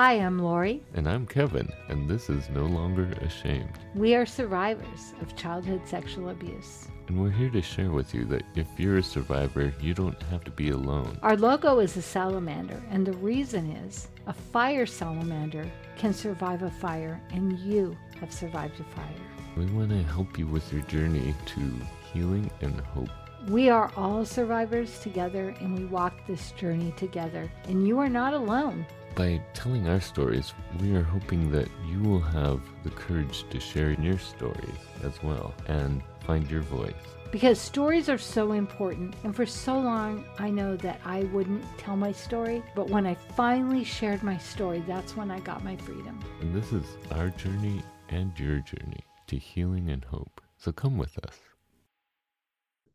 Hi, I'm Lori. And I'm Kevin, and this is No Longer Ashamed. We are survivors of childhood sexual abuse. And we're here to share with you that if you're a survivor, you don't have to be alone. Our logo is a salamander, and the reason is a fire salamander can survive a fire, and you have survived a fire. We want to help you with your journey to healing and hope. We are all survivors together, and we walk this journey together, and you are not alone. By telling our stories, we are hoping that you will have the courage to share your stories as well and find your voice. Because stories are so important, and for so long I know that I wouldn't tell my story, but when I finally shared my story, that's when I got my freedom. And this is our journey and your journey to healing and hope. So come with us.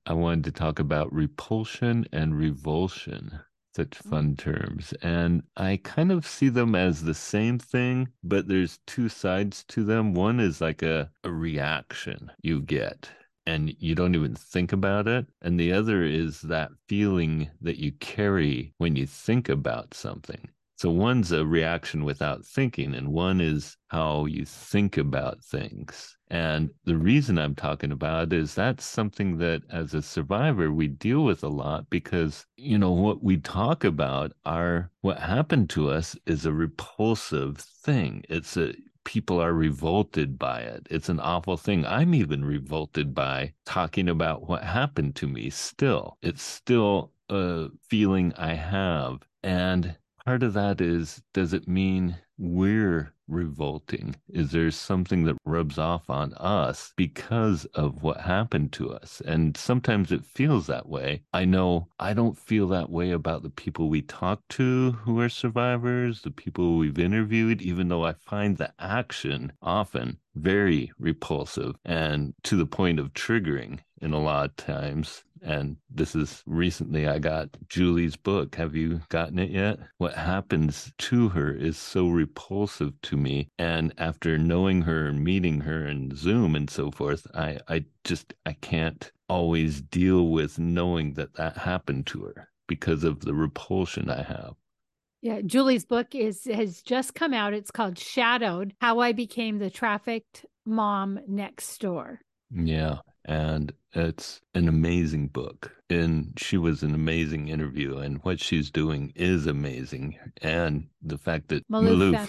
I wanted to talk about repulsion and revulsion such mm. fun terms. And I kind of see them as the same thing, but there's two sides to them. One is like a, a reaction you get and you don't even think about it. And the other is that feeling that you carry when you think about something. So one's a reaction without thinking, and one is how you think about things. And the reason I'm talking about is that's something that as a survivor we deal with a lot because you know what we talk about are what happened to us is a repulsive thing. It's a people are revolted by it. It's an awful thing. I'm even revolted by talking about what happened to me still. It's still a feeling I have. And part of that is does it mean we're revolting? Is there something that rubs off on us because of what happened to us? And sometimes it feels that way. I know I don't feel that way about the people we talk to who are survivors, the people we've interviewed, even though I find the action often very repulsive and to the point of triggering in a lot of times and this is recently I got Julie's book. Have you gotten it yet? What happens to her is so repulsive to me. And after knowing her and meeting her and Zoom and so forth, I, I just, I can't always deal with knowing that that happened to her because of the repulsion I have. Yeah, Julie's book is has just come out. It's called Shadowed: How I Became the Trafficked Mom Next Door. Yeah, and it's an amazing book. And she was an amazing interview, and what she's doing is amazing. And the fact that Maloof,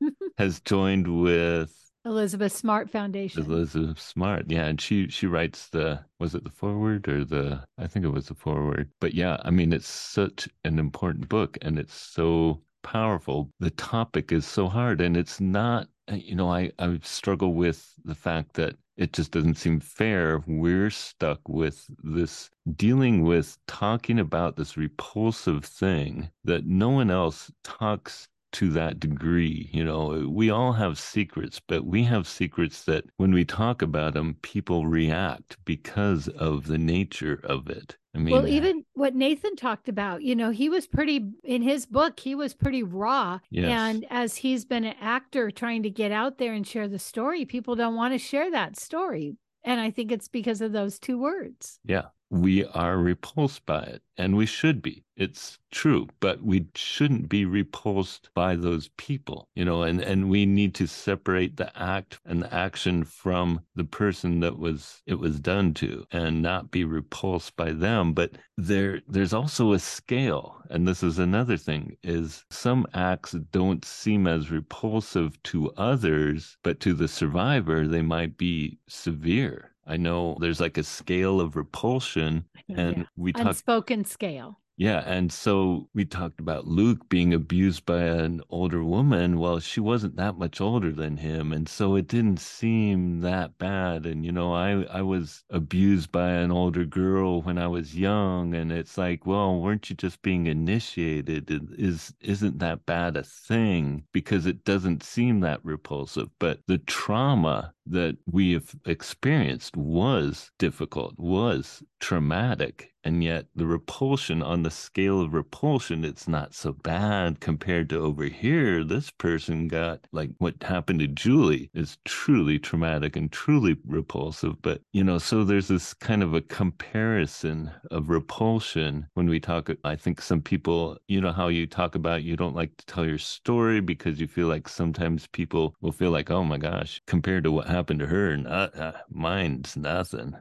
Maloof has joined with Elizabeth Smart Foundation. Elizabeth Smart, yeah, and she she writes the was it the foreword or the I think it was the foreword, But yeah, I mean it's such an important book, and it's so powerful. The topic is so hard, and it's not. You know, I I struggle with the fact that it just doesn't seem fair. We're stuck with this dealing with talking about this repulsive thing that no one else talks to that degree. You know, we all have secrets, but we have secrets that when we talk about them, people react because of the nature of it. I mean, well, uh, even what Nathan talked about, you know, he was pretty in his book, he was pretty raw. Yes. And as he's been an actor trying to get out there and share the story, people don't want to share that story. And I think it's because of those two words. Yeah we are repulsed by it, and we should be. It's true, but we shouldn't be repulsed by those people, you know, and, and we need to separate the act and the action from the person that was it was done to and not be repulsed by them. But there there's also a scale, and this is another thing, is some acts don't seem as repulsive to others, but to the survivor, they might be severe I know there's like a scale of repulsion, and yeah. we talk unspoken scale. Yeah. And so we talked about Luke being abused by an older woman. Well, she wasn't that much older than him. And so it didn't seem that bad. And, you know, I, I was abused by an older girl when I was young. And it's like, well, weren't you just being initiated? Is, isn't that bad a thing? Because it doesn't seem that repulsive. But the trauma that we have experienced was difficult, was traumatic and yet the repulsion on the scale of repulsion it's not so bad compared to over here. This person got like what happened to julie is truly traumatic and truly repulsive but you know so there's this kind of a comparison of repulsion when we talk i think some people you know how you talk about you don't like to tell your story because you feel like sometimes people will feel like oh my gosh compared to what happened to her not, uh, mine's nothing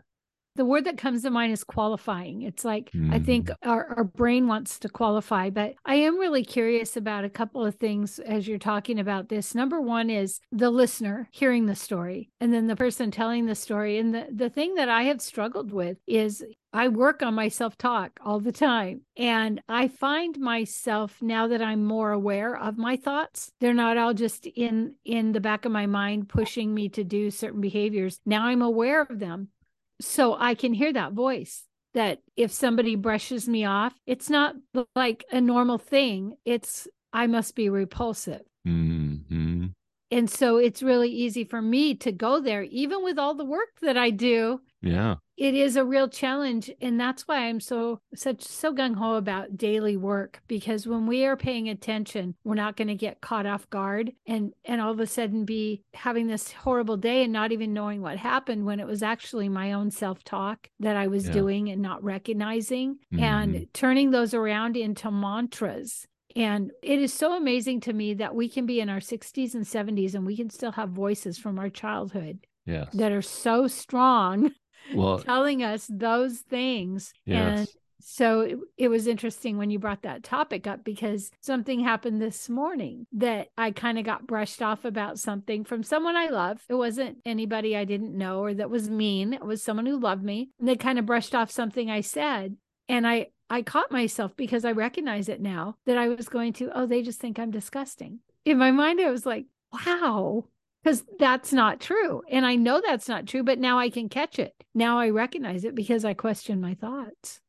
the word that comes to mind is qualifying. It's like mm. I think mm-hmm. our, our brain wants to qualify, but I am really curious about a couple of things as you're talking about this. Number one is the listener hearing the story, and then the person telling the story. And the, the thing that I have struggled with is I work on my self talk all the time. And I find myself now that I'm more aware of my thoughts, they're not all just in in the back of my mind pushing me to do certain behaviors. Now I'm aware of them so I can hear that voice that if somebody brushes me off, it's not like a normal thing. It's, I must be repulsive. Mm-hmm. And so it's really easy for me to go there, even with all the work that I do. Yeah it is a real challenge and that's why i'm so such so gung-ho about daily work because when we are paying attention we're not going to get caught off guard and and all of a sudden be having this horrible day and not even knowing what happened when it was actually my own self-talk that i was yeah. doing and not recognizing mm-hmm. and turning those around into mantras and it is so amazing to me that we can be in our 60s and 70s and we can still have voices from our childhood yes. that are so strong well, telling us those things. Yes. And so it, it, was interesting when you brought that topic up because something happened this morning that I kind of got brushed off about something from someone I love. It wasn't anybody I didn't know or that was mean. It was someone who loved me. And they kind of brushed off something I said. And I I caught myself because I recognize it now that I was going to, oh, they just think I'm disgusting. In my mind, I was like, wow, because that's not true. And I know that's not true, but now I can catch it. Now I recognize it because I question my thoughts.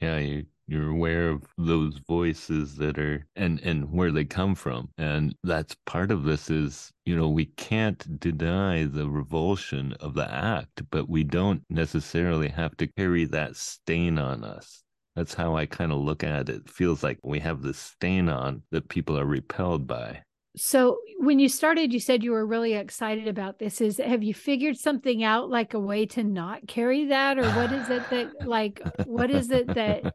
Yeah, you you're aware of those voices that are and and where they come from and that's part of this is you know we can't deny the revulsion of the act but we don't necessarily have to carry that stain on us that's how i kind of look at it. it feels like we have this stain on that people are repelled by so when you started you said you were really excited about this. Is have you figured something out like a way to not carry that? Or what is it that like what is it that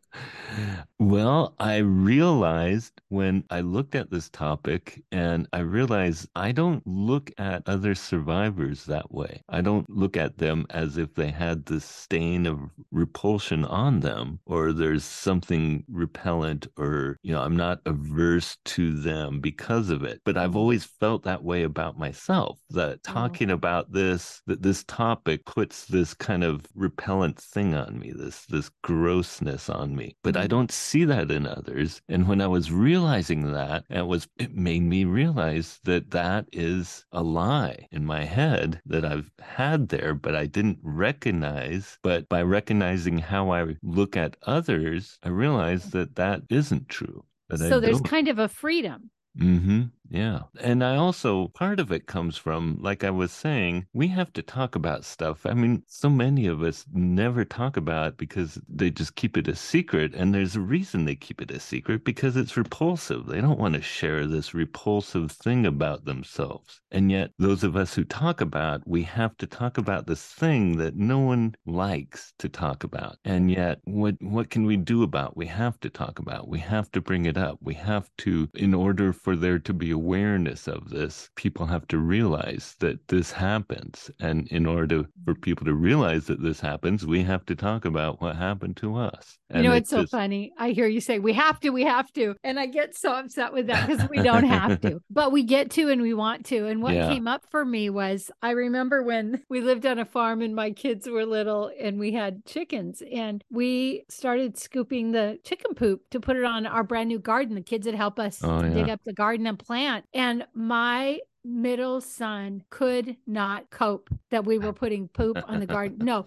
well i realized when i looked at this topic and i realized i don't look at other survivors that way. I don't look at them as if they had this stain of repulsion on them or there's something repellent or you know i'm not averse to them because of it but I've always felt that way about myself that oh. talking about this, that this topic puts this kind of repellent thing on me, this, this grossness on me. But I mm-hmm. don't see that in others. And when I was realizing that, it was, it made me realize that that is a lie in my head that I've had there, but I didn't recognize. But by recognizing how I look at others, I realized that that isn't true. So there's kind of a freedom. Mm-hmm. Yeah. And I also, part of it comes from, like I was saying, we have to talk about stuff. I mean, so many of us never talk about because they just keep it a secret. And there's a reason they keep it a secret because it's repulsive. They don't want to share this repulsive thing about themselves. And yet, those of us who talk about, we have to talk about this thing that no one likes to talk about. And yet, what, what can we do about? We have to talk about. We have to bring it up. We have to, in order for there to be awareness of this, people have to realize that this happens. And in order to, for people to realize that this happens, we have to talk about what happened to us. And you know, it's, so just... funny. I hear you say, we have to, we have to. And I get so upset with that because we don't have to, but we get to and we want to. And what yeah. came up for me was I remember when we lived on a farm and my kids were little and we had chickens and we started scooping the chicken poop to put it on our brand new garden. The kids would help us oh, yeah. dig up the garden and plant. And my middle son could not cope that we were putting poop on the garden. No,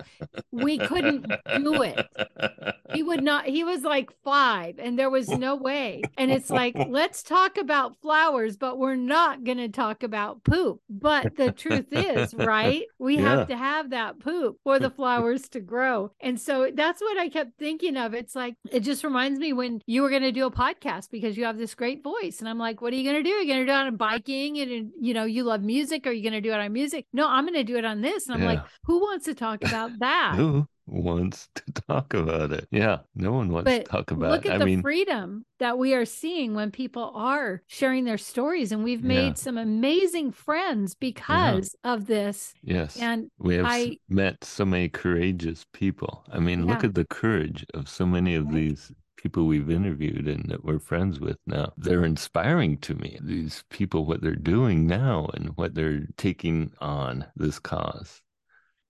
we couldn't do it. He would not, he was like five and there was no way. And it's like, let's talk about flowers, but we're not going to talk about poop. But the truth is, right? We yeah. have to have that poop for the flowers to grow. And so that's what I kept thinking of. It's like, it just reminds me when you were going to do a podcast because you have this great voice. And I'm like, what are you going to do? You're you going to do it on biking and, you know, you love music? Are you going to do it on music? No, I'm going to do it on this. And I'm yeah. like, who wants to talk about that? who wants to talk about it? Yeah, no one wants but to talk about look it. at I the mean, freedom that we are seeing when people are sharing their stories. And we've made yeah. some amazing friends because yeah. of this. Yes. And we have I, met so many courageous people. I mean, look at the courage of so many of right. these people we've interviewed and that we're friends with now. They're inspiring to me. These people, what they're doing now and what they're taking on this cause.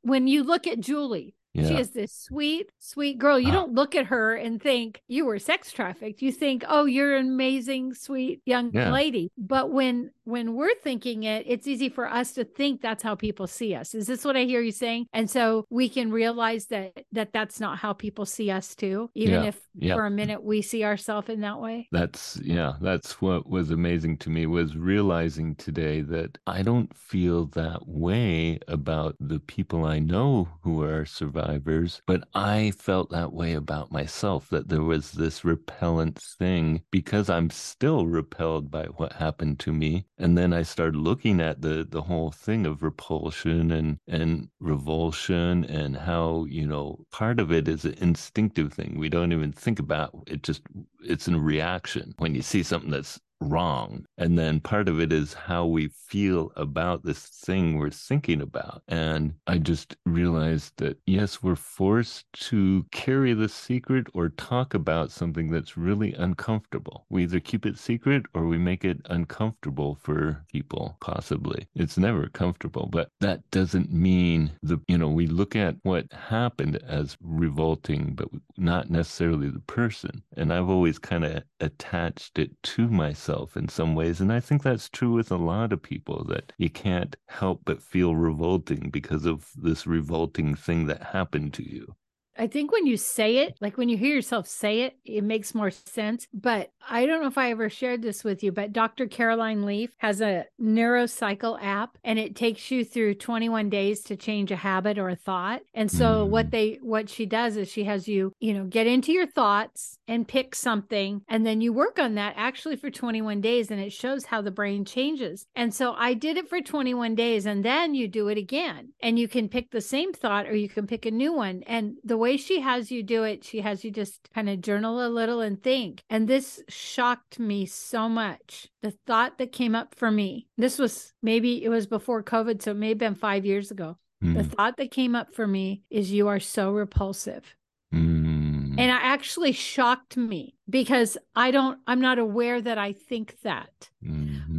When you look at Julie, yeah. She is this sweet, sweet girl. You uh-huh. don't look at her and think you were sex trafficked. You think, oh, you're an amazing, sweet young yeah. lady. But when when we're thinking it, it's easy for us to think that's how people see us. Is this what I hear you saying? And so we can realize that that that's not how people see us too, even yeah. if for a minute we see ourselves in that way. That's yeah, that's what was amazing to me was realizing today that I don't feel that way about the people I know who are survivors survivors, but I felt that way about myself that there was this repellent thing because I'm still repelled by what happened to me. And then I started looking at the the whole thing of repulsion and and revulsion and how, you know, part of it is an instinctive thing. We don't even think about it just it's a reaction. When you see something that's wrong. And then part of it is how we feel about this thing we're thinking about. And I just realized that, yes, we're forced to carry the secret or talk about something that's really uncomfortable. We either keep it secret or we make it uncomfortable for people, possibly. It's never comfortable, but that doesn't mean the, you know, we look at what happened as revolting, but not necessarily the person. And I've always kind of attached it to myself yourself in some ways. And I think that's true with a lot of people that you can't help but feel revolting because of this revolting thing that happened to you. I think when you say it, like when you hear yourself say it, it makes more sense. But I don't know if I ever shared this with you, but Dr. Caroline Leaf has a neurocycle app and it takes you through 21 days to change a habit or a thought. And so mm. what they what she does is she has you, you know, get into your thoughts and pick something and then you work on that actually for 21 days and it shows how the brain changes. And so I did it for 21 days and then you do it again and you can pick the same thought or you can pick a new one. And the way she has you do it, she has you just kind of journal a little and think. And this shocked me so much. The thought that came up for me, this was maybe it was before COVID, so it may have been five years ago. Mm. The thought that came up for me is, You are so repulsive. Mm. And it actually shocked me because I don't, I'm not aware that I think that.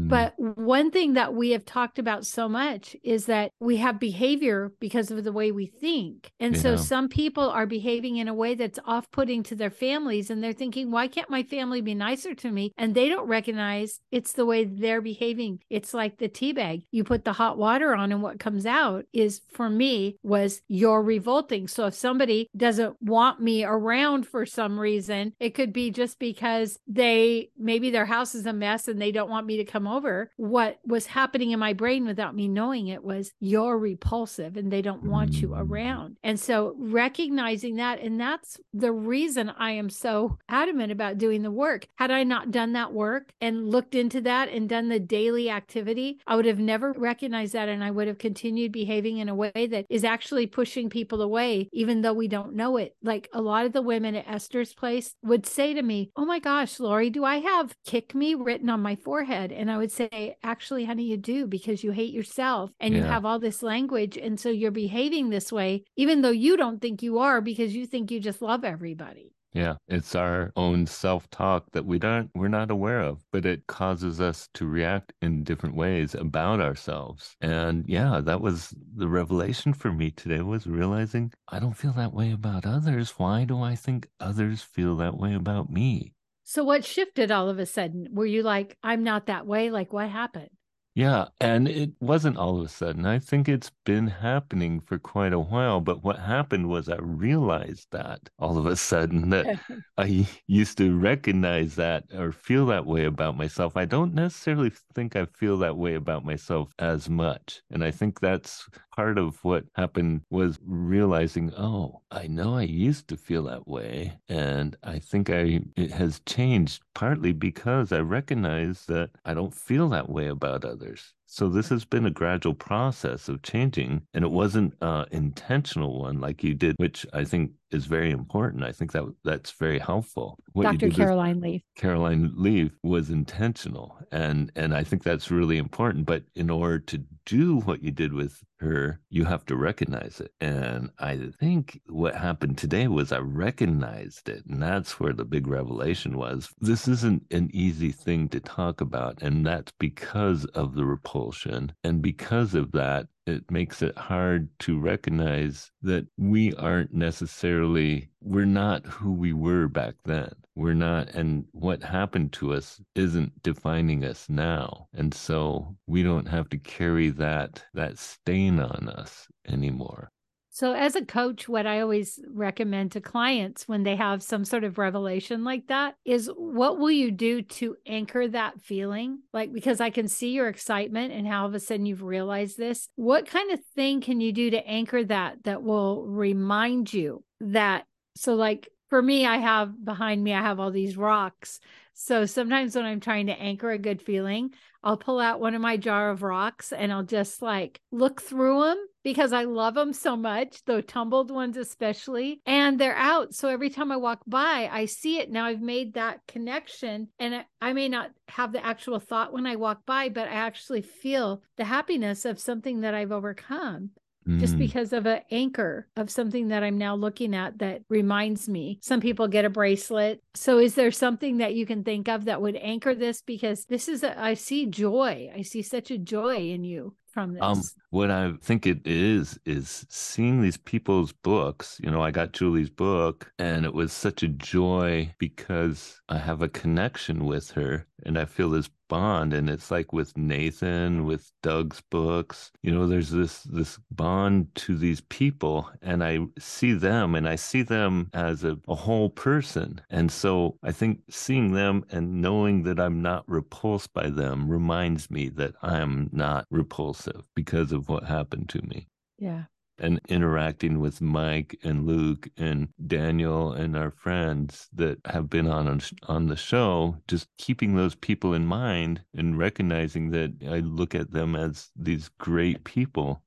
Mm-hmm. But one thing that we have talked about so much is that we have behavior because of the way we think. And yeah. so some people are behaving in a way that's off putting to their families and they're thinking, why can't my family be nicer to me? And they don't recognize it's the way they're behaving. It's like the tea bag. You put the hot water on, and what comes out is for me was you're revolting. So if somebody doesn't want me around for some reason, it could be just because they maybe their house is a mess and they don't want me to come over. What was happening in my brain without me knowing it was you're repulsive and they don't want you around. And so recognizing that, and that's the reason I am so adamant about doing the work. Had I not done that work and looked into that and done the daily activity, I would have never recognized that and I would have continued behaving in a way that is actually pushing people away, even though we don't know it. Like a lot of the women at Esther's place would say to me, Oh my gosh, Lori, do I have kick me written on my forehead? And I would say, Actually, honey, you do because you hate yourself and yeah. you have all this language. And so you're behaving this way, even though you don't think you are because you think you just love everybody. Yeah, it's our own self-talk that we don't we're not aware of, but it causes us to react in different ways about ourselves. And yeah, that was the revelation for me today was realizing I don't feel that way about others. Why do I think others feel that way about me? So what shifted all of a sudden? Were you like I'm not that way? Like what happened? Yeah. And it wasn't all of a sudden. I think it's been happening for quite a while. But what happened was I realized that all of a sudden that I used to recognize that or feel that way about myself. I don't necessarily think I feel that way about myself as much. And I think that's part of what happened was realizing, oh, I know I used to feel that way. And I think I it has changed partly because I recognize that I don't feel that way about others. So this has been a gradual process of changing, and it wasn't an intentional one like you did, which I think is very important. I think that that's very helpful. What Dr. Caroline Leaf. Caroline Leaf was intentional, and and I think that's really important. But in order to do what you did with her, you have to recognize it. And I think what happened today was I recognized it, and that's where the big revelation was. This isn't an easy thing to talk about, and that's because of the repulsion, and because of that, it makes it hard to recognize that we aren't necessarily we're not who we were back then. We're not and what happened to us isn't defining us now. And so we don't have to carry that that stain on us anymore so, as a coach, what I always recommend to clients when they have some sort of revelation like that is what will you do to anchor that feeling? Like, because I can see your excitement and how all of a sudden you've realized this. What kind of thing can you do to anchor that that will remind you that? So, like, for me, I have behind me, I have all these rocks. So sometimes when I'm trying to anchor a good feeling, I'll pull out one of my jar of rocks and I'll just like look through them because I love them so much, the tumbled ones especially, and they're out. So every time I walk by, I see it. Now I've made that connection, and I may not have the actual thought when I walk by, but I actually feel the happiness of something that I've overcome. Mm. Just because of an anchor of something that I'm now looking at that reminds me. Some people get a bracelet. So, is there something that you can think of that would anchor this? Because this is, a, I see joy. I see such a joy in you from um, this? Um, what I think it is is seeing these people's books. You know, I got Julie's book, and it was such a joy because I have a connection with her, and I feel this bond. And it's like with Nathan, with Doug's books. You know, there's this this bond to these people, and I see them, and I see them as a, a whole person. And so I think seeing them and knowing that I'm not repulsed by them reminds me that I'm not repulsive because of what happened to me. Yeah. And interacting with Mike and Luke and Daniel and our friends that have been on on the show, just keeping those people in mind and recognizing that I look at them as these great people.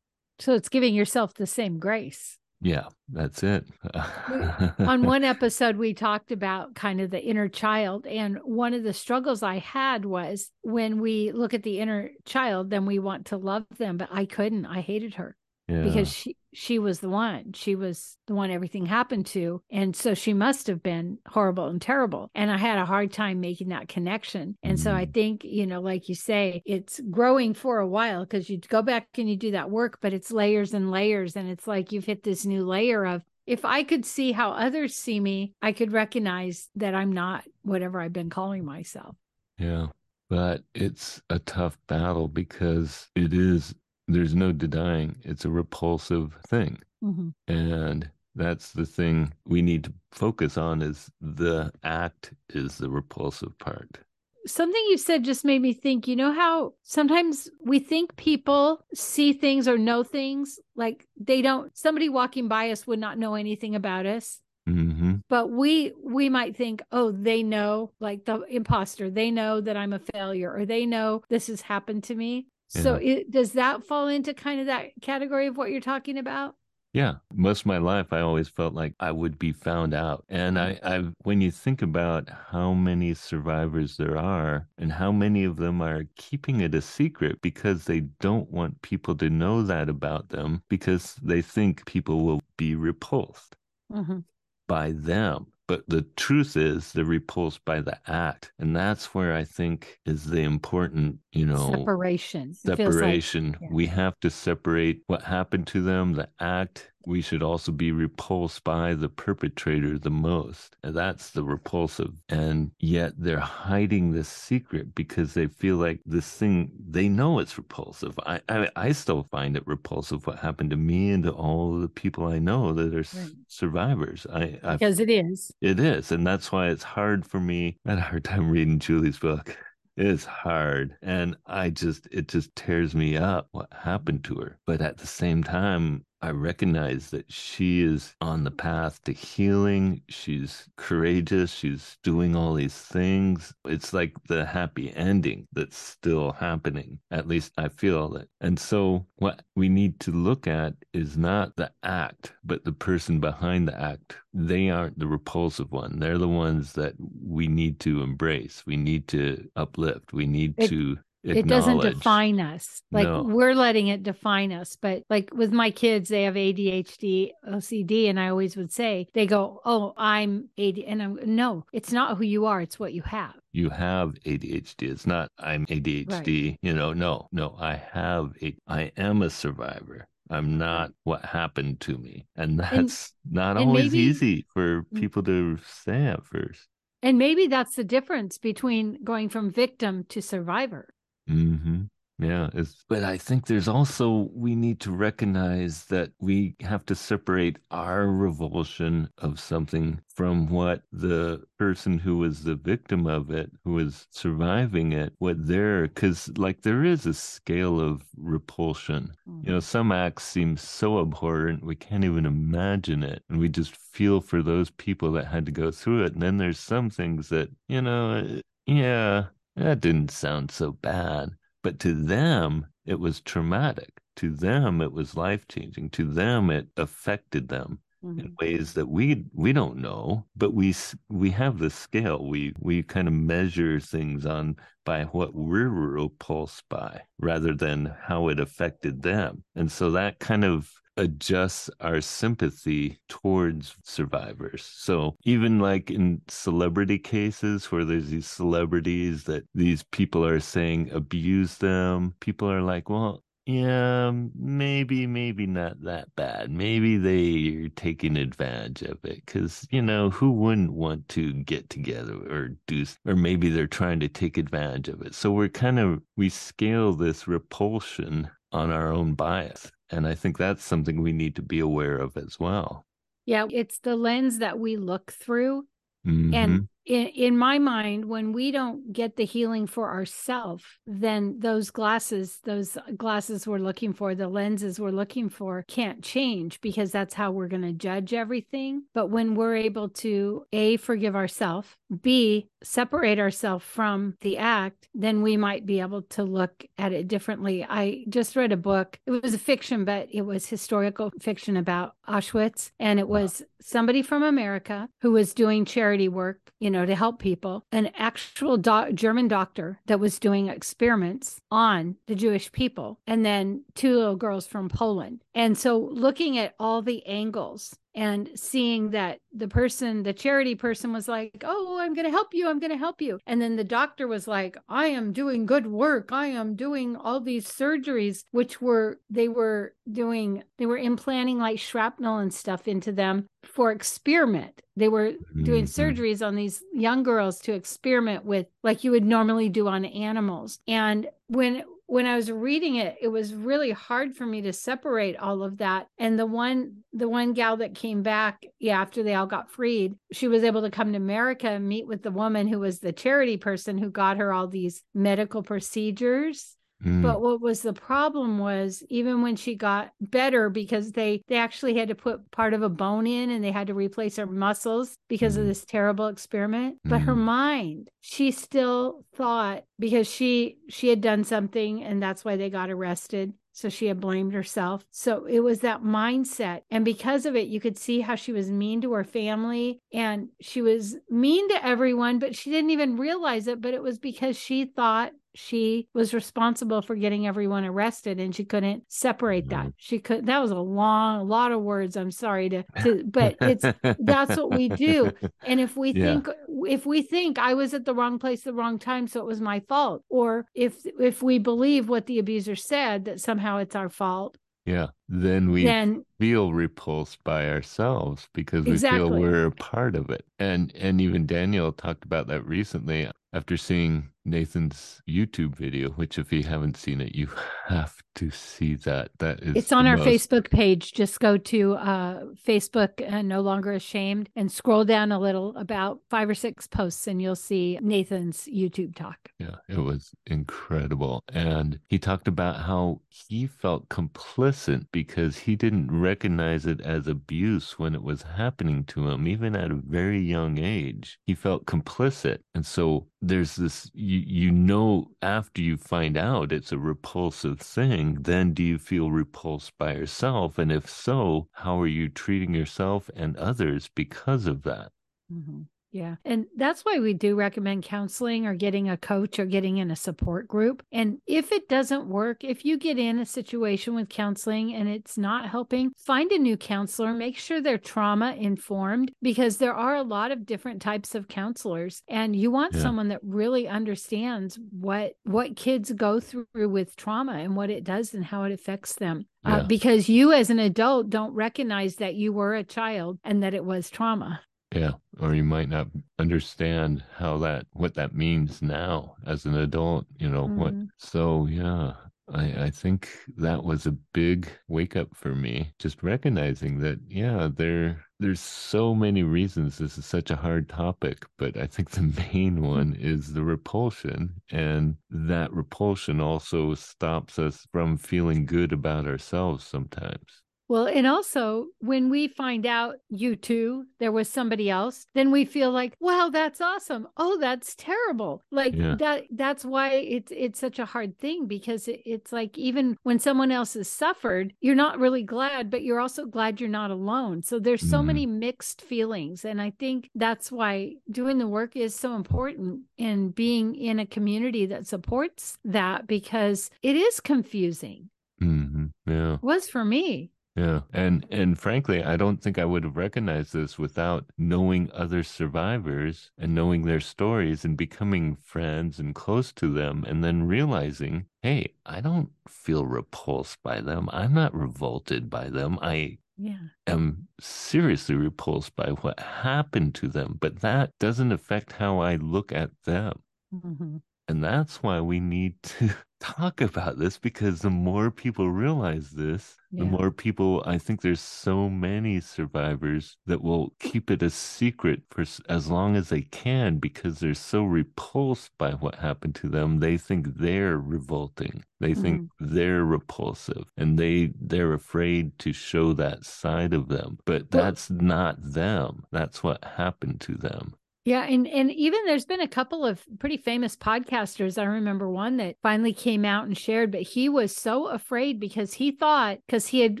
So it's giving yourself the same grace. Yeah, that's it. on one episode, we talked about kind of the inner child. And one of the struggles I had was when we look at the inner child, then we want to love them, but I couldn't. I hated her yeah. because she she was the one she was the one everything happened to and so she must have been horrible and terrible and i had a hard time making that connection and so i mm. think you know like you say it's growing for a while because you go back and you do that work but it's layers and layers and it's like you've hit this new layer of if I could see how others see me, I could recognize that I'm not whatever I've been calling myself. Yeah. But it's a tough battle because it is there's no denying it's a repulsive thing. Mm-hmm. And that's the thing we need to focus on is the act is the repulsive part. Something you said just made me think, you know how sometimes we think people see things or know things like they don't somebody walking by us would not know anything about us. Mm-hmm. But we we might think, oh, they know, like the imposter, they know that I'm a failure, or they know this has happened to me. So yeah. it, does that fall into kind of that category of what you're talking about? Yeah, most of my life I always felt like I would be found out. And I, I when you think about how many survivors there are and how many of them are keeping it a secret because they don't want people to know that about them because they think people will be repulsed mm-hmm. by them. But the truth is, they're repulsed by the act. And that's where I think is the important you know separation separation like, yeah. we have to separate what happened to them the act we should also be repulsed by the perpetrator the most. And that's the repulsive. And yet they're hiding this secret because they feel like this thing, they know it's repulsive. I, I, I still find it repulsive what happened to me and to all the people I know that are right. survivors. I, because it is. It is. And that's why it's hard for me. I had a hard time reading Julie's book. It's hard. And I just, it just tears me up what happened to her. But at the same time, I recognize that she is on the path to healing. She's courageous. She's doing all these things. It's like the happy ending that's still happening. At least I feel it. And so, what we need to look at is not the act, but the person behind the act. They aren't the repulsive one. They're the ones that we need to embrace. We need to uplift. We need it, to it doesn't define us like no. we're letting it define us but like with my kids they have adhd ocd and i always would say they go oh i'm ad and i'm no it's not who you are it's what you have you have adhd it's not i'm adhd right. you know no no i have a i am a survivor I'm not what happened to me. And that's and, not and always maybe, easy for mm. people to say at first. And maybe that's the difference between going from victim to survivor. Mm-hmm. Yeah, it's, but I think there's also we need to recognize that we have to separate our revulsion of something from what the person who was the victim of it, who was surviving it, what they're because like there is a scale of repulsion. Mm-hmm. You know, some acts seem so abhorrent we can't even imagine it, and we just feel for those people that had to go through it. And then there's some things that you know, eh, yeah, that didn't sound so bad. But to them, it was traumatic. To them, it was life changing. To them, it affected them mm-hmm. in ways that we we don't know. But we we have the scale. We we kind of measure things on by what we're repulsed by, rather than how it affected them. And so that kind of adjusts our sympathy towards survivors. So even like in celebrity cases where there's these celebrities that these people are saying abuse them, people are like, well, yeah, maybe, maybe not that bad. Maybe they're taking advantage of it because, you know, who wouldn't want to get together or do, or maybe they're trying to take advantage of it. So we're kind of, we scale this repulsion on our own bias. And I think that's something we need to be aware of as well. Yeah, it's the lens that we look through. Mm-hmm. And in, in my mind when we don't get the healing for ourselves then those glasses those glasses we're looking for the lenses we're looking for can't change because that's how we're going to judge everything but when we're able to a forgive ourselves b separate ourselves from the act then we might be able to look at it differently i just read a book it was a fiction but it was historical fiction about auschwitz and it was wow. somebody from america who was doing charity work you know, to help people, an actual German doctor that was doing experiments on the Jewish people, and then two little girls from Poland. And so looking at all the angles and seeing that the person, the charity person was like, Oh, I'm going to help you. I'm going to help you. And then the doctor was like, I am doing good work. I am doing all these surgeries, which were, they were doing, they were implanting like shrapnel and stuff into them for experiment. They were doing mm-hmm. surgeries on these young girls to experiment with, like you would normally do on animals. And when when I was reading it, it was really hard for me to separate all of that. And the one, the one gal that came back, yeah, after they all got freed, she was able to come to America and meet with the woman who was the charity person who got her all these medical procedures Mm. But what was the problem was even when she got better because they they actually had to put part of a bone in and they had to replace her muscles because mm. of this terrible experiment. But mm. her mind, she still thought because she she had done something and that's why they got arrested. So she had blamed herself. So it was that mindset. And because of it, you could see how she was mean to her family and she was mean to everyone, but she didn't even realize it. But it was because she thought she was responsible for getting everyone arrested and she couldn't separate that. Mm-hmm. She could that was a long a lot of words. I'm sorry to, to but it's that's what we do. And if we yeah. think if we think I was at the wrong place the wrong time so it was my fault or if if we believe what the abuser said that somehow it's our fault yeah then we then, feel repulsed by ourselves because we exactly. feel we're a part of it and and even daniel talked about that recently after seeing Nathan's YouTube video, which if you haven't seen it, you have to see that. That is It's on our most... Facebook page. Just go to uh, Facebook and uh, No Longer Ashamed and scroll down a little about five or six posts and you'll see Nathan's YouTube talk. Yeah, it was incredible. And he talked about how he felt complicit because he didn't recognize it as abuse when it was happening to him, even at a very young age. He felt complicit. And so there's this you you know after you find out it's a repulsive thing then do you feel repulsed by yourself and if so how are you treating yourself and others because of that mm-hmm. Yeah. And that's why we do recommend counseling or getting a coach or getting in a support group. And if it doesn't work, if you get in a situation with counseling and it's not helping, find a new counselor, make sure they're trauma informed because there are a lot of different types of counselors and you want yeah. someone that really understands what what kids go through with trauma and what it does and how it affects them. Uh, yeah. Uh, because you as an adult don't recognize that you were a child and that it was trauma. Yeah. Or you might not understand how that, what that means now as an adult, you know, mm-hmm. what. So, yeah, I, I think that was a big wake up for me, just recognizing that, yeah, there, there's so many reasons this is such a hard topic, but I think the main mm-hmm. one is the repulsion. And that repulsion also stops us from feeling good about ourselves sometimes. Well, and also when we find out you too, there was somebody else, then we feel like, wow, that's awesome. Oh, that's terrible. Like yeah. that that's why it's it's such a hard thing because it, it's like even when someone else has suffered, you're not really glad, but you're also glad you're not alone. So there's so mm. many mixed feelings. And I think that's why doing the work is so important and being in a community that supports that because it is confusing. Mm-hmm. Yeah. It was for me. Yeah. And and frankly, I don't think I would have recognized this without knowing other survivors and knowing their stories and becoming friends and close to them and then realizing, hey, I don't feel repulsed by them. I'm not revolted by them. I yeah. am seriously repulsed by what happened to them, but that doesn't affect how I look at them. Mm-hmm. And that's why we need to talk about this because the more people realize this, yeah. the more people, I think there's so many survivors that will keep it a secret for as long as they can because they're so repulsed by what happened to them. They think they're revolting. They think mm-hmm. they're repulsive and they they're afraid to show that side of them. But that's well, not them. That's what happened to them. Yeah, and and even there's been a couple of pretty famous podcasters. I remember one that finally came out and shared, but he was so afraid because he thought because he had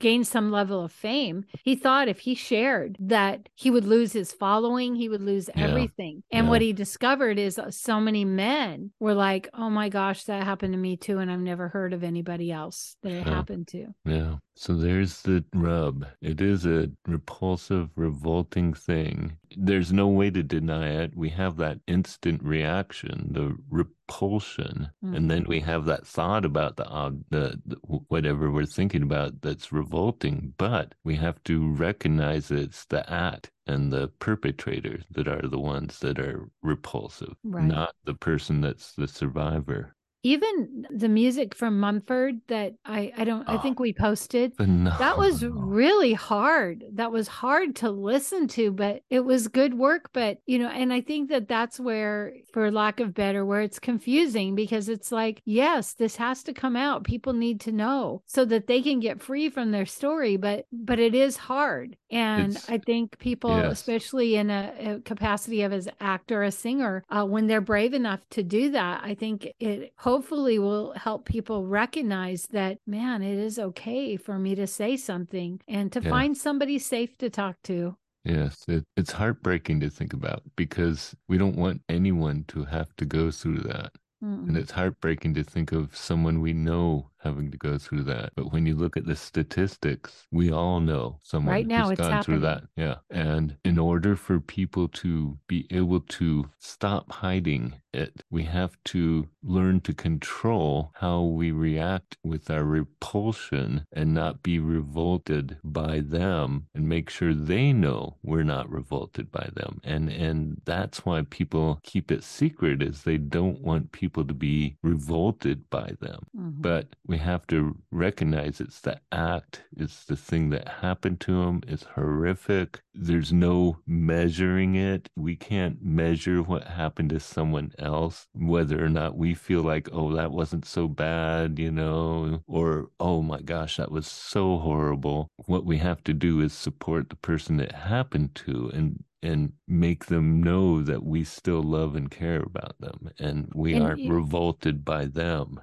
gained some level of fame, he thought if he shared that he would lose his following, he would lose yeah. everything. And yeah. what he discovered is uh, so many men were like, "Oh my gosh, that happened to me too," and I've never heard of anybody else that it yeah. happened to. Yeah. So there's the rub. It is a repulsive, revolting thing. There's no way to deny it. We have that instant reaction, the repulsion, mm-hmm. and then we have that thought about the, uh, the, the whatever we're thinking about that's revolting. But we have to recognize it's the act and the perpetrator that are the ones that are repulsive, right. not the person that's the survivor even the music from Mumford that I I don't oh, I think we posted phenomenal. that was really hard. That was hard to listen to, but it was good work. But you know, and I think that that's where, for lack of better, where it's confusing because it's like, yes, this has to come out. People need to know so that they can get free from their story. But but it is hard, and it's, I think people, yes. especially in a, a, capacity of as actor, a singer, uh, when they're brave enough to do that, I think it hopefully will help people recognize that, man, it is okay for me to say something and to yeah. find somebody safe to talk to. Yes, it, it's heartbreaking to think about because we don't want anyone to have to go through that. Mm-mm. And it's heartbreaking to think of someone we know having to go through that. But when you look at the statistics, we all know someone right now who's gone happening. through that. Yeah. And in order for people to be able to stop hiding it, we have to learn to control how we react with our repulsion and not be revolted by them and make sure they know we're not revolted by them. And and that's why people keep it secret is they don't want people to be revolted by them. Mm-hmm. But we have to recognize it's the act, it's the thing that happened to them. It's horrific. There's no measuring it. We can't measure what happened to someone else, whether or not we feel like, oh, that wasn't so bad, you know, or, oh my gosh, that was so horrible. What we have to do is support the person it happened to and and make them know that we still love and care about them and we and aren't revolted by them.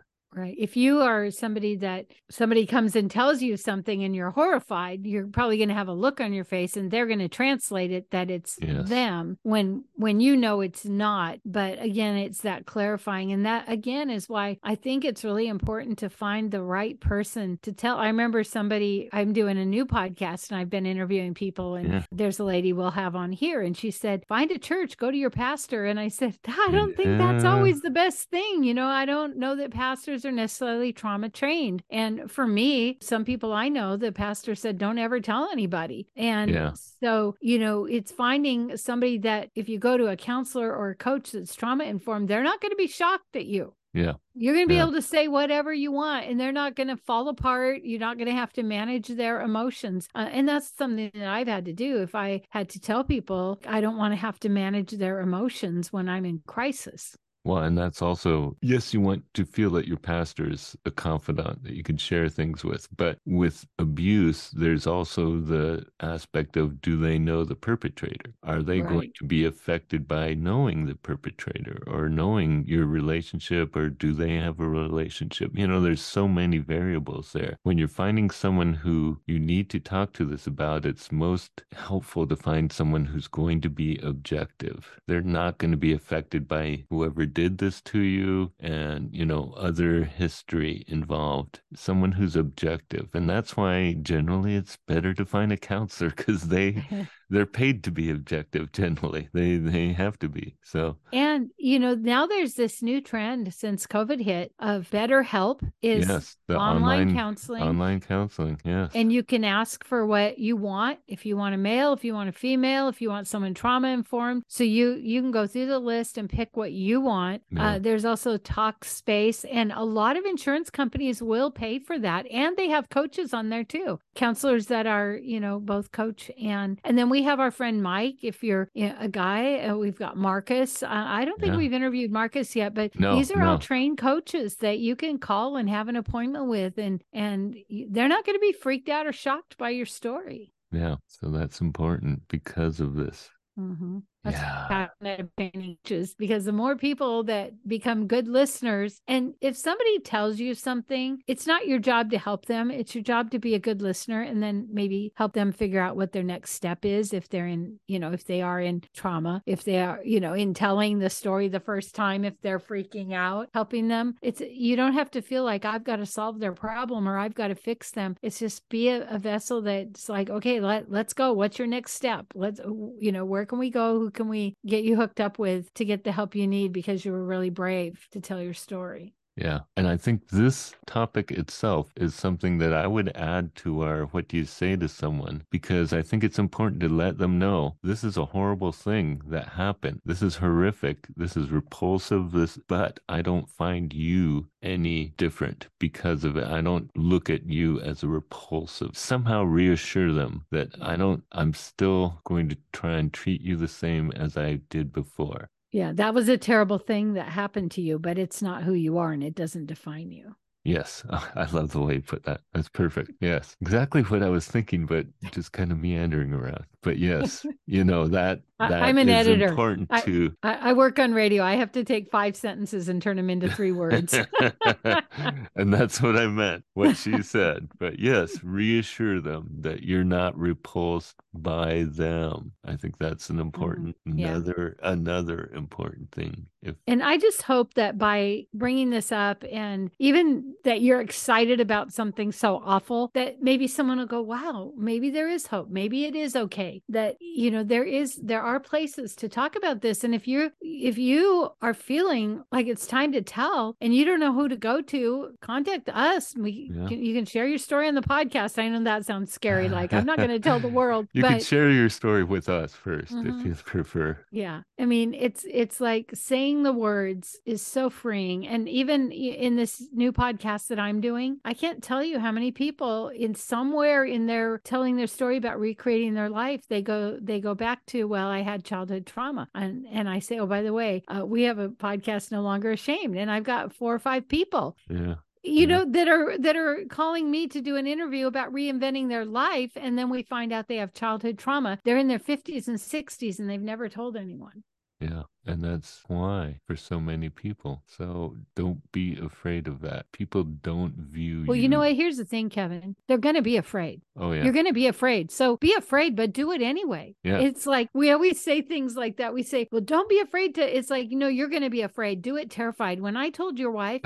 If you are somebody that somebody comes and tells you something and you're horrified, you're probably going to have a look on your face and they're going to translate it that it's yes. them when when you know it's not. But again, it's that clarifying and that again is why I think it's really important to find the right person to tell. I remember somebody I'm doing a new podcast and I've been interviewing people and yeah. there's a lady we'll have on here and she said, "Find a church, go to your pastor." And I said, "I don't think that's always the best thing, you know. I don't know that pastors are necessarily trauma trained. And for me, some people I know, the pastor said, don't ever tell anybody. And yeah. so, you know, it's finding somebody that if you go to a counselor or a coach that's trauma informed, they're not going to be shocked at you. Yeah. You're going to be yeah. able to say whatever you want and they're not going to fall apart. You're not going to have to manage their emotions. Uh, and that's something that I've had to do. If I had to tell people, I don't want to have to manage their emotions when I'm in crisis. Well, and that's also, yes, you want to feel that your pastor is a confidant that you can share things with. But with abuse, there's also the aspect of do they know the perpetrator? Are they right. going to be affected by knowing the perpetrator or knowing your relationship or do they have a relationship? You know, there's so many variables there. When you're finding someone who you need to talk to this about, it's most helpful to find someone who's going to be objective. They're not going to be affected by whoever did this to you and, you know, other history involved, someone who's objective. And that's why generally it's better to find a counselor because they they're paid to be objective generally. They they have to be. So and you know now there's this new trend since covid hit of BetterHelp is yes, the online, online counseling. online counseling yes. And you can ask for what you want. If you want a male if you want a female if you want someone trauma informed so you you can go through the list and pick what you want. Yeah. uh, there's also Talkspace and a lot of insurance companies will pay for that and they have coaches on there too. Counselors that are you know both coach and and then we have our friend Mike. If you're a guy, we've got Marcus. Uh, I don't think yeah. we've interviewed Marcus yet, but no, these are no. all trained coaches that you can call and have an appointment with, and and they're not going to be freaked out or shocked by your story. Yeah, so that's important because of this. Mm-hmm. That's yeah. advantages because the more people that become good listeners, and if somebody tells you something, it's not your job to help them. It's your job to be a good listener and then maybe help them figure out what their next step is if they're in, you know, if they are in trauma, if they are, you know, in telling the story the first time, if they're freaking out, helping them. It's you don't have to feel like I've got to solve their problem or I've got to fix them. It's just be a, a vessel that's like, okay, let let's go. What's your next step? Let's, you know, where can we go? Can we get you hooked up with to get the help you need because you were really brave to tell your story? Yeah. And I think this topic itself is something that I would add to our what do you say to someone because I think it's important to let them know this is a horrible thing that happened. This is horrific. This is repulsive. This, but I don't find you any different because of it. I don't look at you as a repulsive. Somehow reassure them that I don't, I'm still going to try and treat you the same as I did before. Yeah, that was a terrible thing that happened to you, but it's not who you are and it doesn't define you. Yes, I love the way you put that. That's perfect. Yes, exactly what I was thinking, but just kind of meandering around. But yes, you know that that I'm an editor. Important I, to. I, work on radio. I have to take five sentences and turn them into three words. and that's what I meant. What she said. But yes, reassure them that you're not repulsed by them. I think that's an mm-hmm. important mm, yeah. another another important thing. If And I just hope that by bringing this up and even that you're excited about something so awful that maybe someone will go, "Wow, maybe there is hope. Maybe it is okay." That you know, there is there are places to talk about this and if you if you are feeling like it's time to tell and you don't know who to go to, contact us. We yeah. can, you can share your story on the podcast. I know that sounds scary like I'm not going to tell the world. You but, can share your story with us 1st mm-hmm. if you prefer. Yeah. I mean, it's it's like saying the words is so freeing. And even in this new podcast that I'm doing, I can't tell you how many people in somewhere in their telling their story about recreating their life, they go they go back to, well, I had childhood trauma. And and I say, oh, by the way, uh, we have a podcast no longer ashamed. And I've got four or five people. Yeah you mm-hmm. know that are that are calling me to do an interview about reinventing their life and then we find out they have childhood trauma they're in their 50s and 60s and they've never told anyone yeah and that's why for so many people. So don't be afraid of that. People don't view Well, you, you know what? Here's the thing, Kevin. They're going to be afraid. Oh, yeah. You're going to be afraid. So be afraid, but do it anyway. Yeah. It's like we always say things like that. We say, well, don't be afraid to. It's like, you know, you're going to be afraid. Do it terrified. When I told your wife,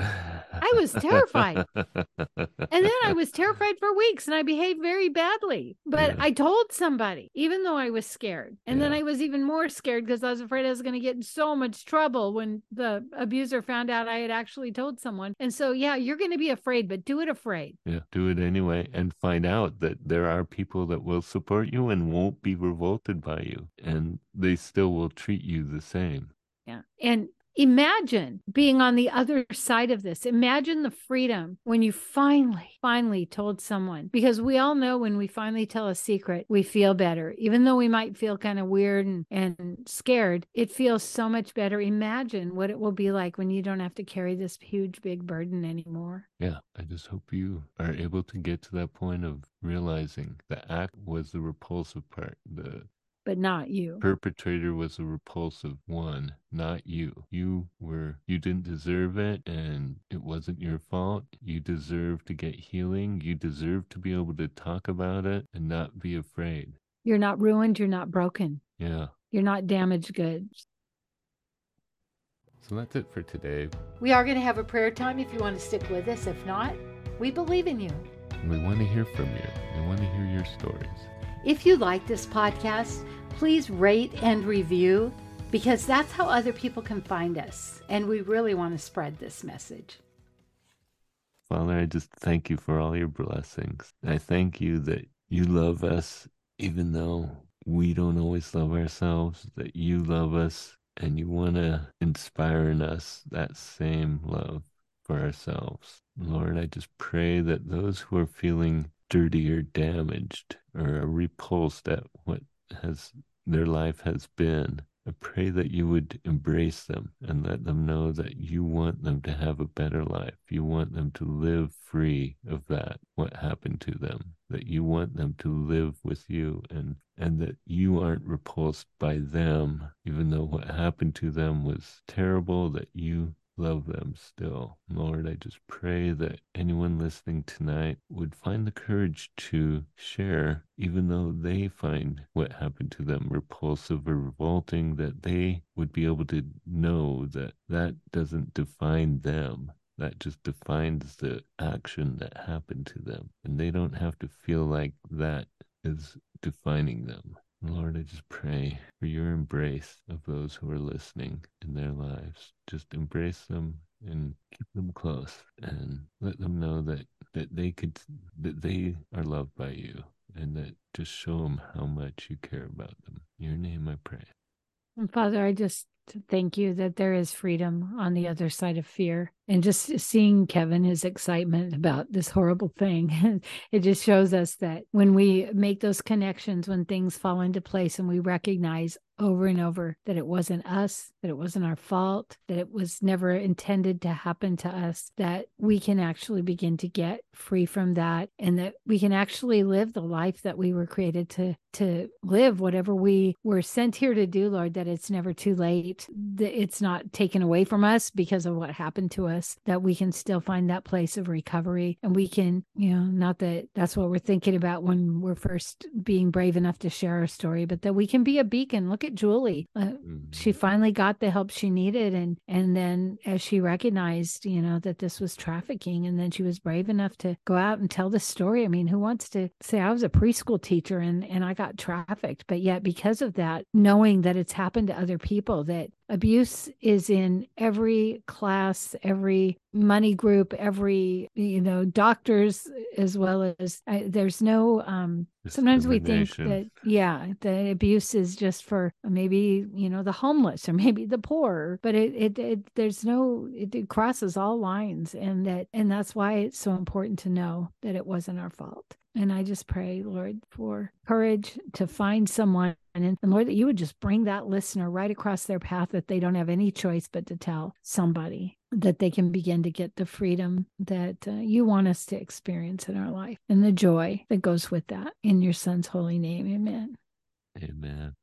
I was terrified. and then I was terrified for weeks and I behaved very badly. But yeah. I told somebody, even though I was scared. And yeah. then I was even more scared because I was afraid I was going to get in so much trouble when the abuser found out I had actually told someone. And so, yeah, you're going to be afraid, but do it afraid. Yeah, do it anyway and find out that there are people that will support you and won't be revolted by you, and they still will treat you the same. Yeah. And Imagine being on the other side of this. Imagine the freedom when you finally, finally told someone. Because we all know when we finally tell a secret, we feel better. Even though we might feel kind of weird and, and scared, it feels so much better. Imagine what it will be like when you don't have to carry this huge, big burden anymore. Yeah. I just hope you are able to get to that point of realizing the act was the repulsive part. The but not you. Perpetrator was a repulsive one, not you. You were, you didn't deserve it and it wasn't your fault. You deserve to get healing. You deserve to be able to talk about it and not be afraid. You're not ruined. You're not broken. Yeah. You're not damaged goods. So that's it for today. We are going to have a prayer time if you want to stick with us. If not, we believe in you. We want to hear from you. We want to hear your stories. If you like this podcast, please rate and review because that's how other people can find us. And we really want to spread this message. Father, I just thank you for all your blessings. I thank you that you love us even though we don't always love ourselves, that you love us and you want to inspire in us that same love for ourselves. Lord, I just pray that those who are feeling dirty or damaged or repulsed at what has their life has been. I pray that you would embrace them and let them know that you want them to have a better life. You want them to live free of that, what happened to them, that you want them to live with you and, and that you aren't repulsed by them, even though what happened to them was terrible, that you love them still. Lord, I just pray that anyone listening tonight would find the courage to share, even though they find what happened to them repulsive or revolting, that they would be able to know that that doesn't define them. That just defines the action that happened to them. And they don't have to feel like that is defining them. Lord, I just pray for your embrace of those who are listening in their lives. Just embrace them and keep them close and let them know that, that they could that they are loved by you and that just show them how much you care about them. In your name I pray. And Father, I just thank you that there is freedom on the other side of fear. And just seeing Kevin, his excitement about this horrible thing, it just shows us that when we make those connections, when things fall into place and we recognize over and over that it wasn't us, that it wasn't our fault, that it was never intended to happen to us, that we can actually begin to get free from that and that we can actually live the life that we were created to to live whatever we were sent here to do lord that it's never too late that it's not taken away from us because of what happened to us, that we can still find that place of recovery. And we can, you know, not that that's what we're thinking about when we're first being brave enough to share our story, but that we can be a beacon. Look at Julie. Uh, mm-hmm. She finally got the help she needed. And, and then as she recognized, you know, that this was trafficking, and then she was brave enough to go out and tell the story. I mean, who wants to say, I was a preschool teacher and, and I got trafficked? But yet, because of that, knowing that it's happened to other people, that abuse is in every class every money group every you know doctors as well as I, there's no um sometimes we think that yeah the abuse is just for maybe you know the homeless or maybe the poor but it it, it there's no it, it crosses all lines and that and that's why it's so important to know that it wasn't our fault and I just pray, Lord, for courage to find someone. And, Lord, that you would just bring that listener right across their path that they don't have any choice but to tell somebody that they can begin to get the freedom that uh, you want us to experience in our life and the joy that goes with that. In your son's holy name, amen. Amen.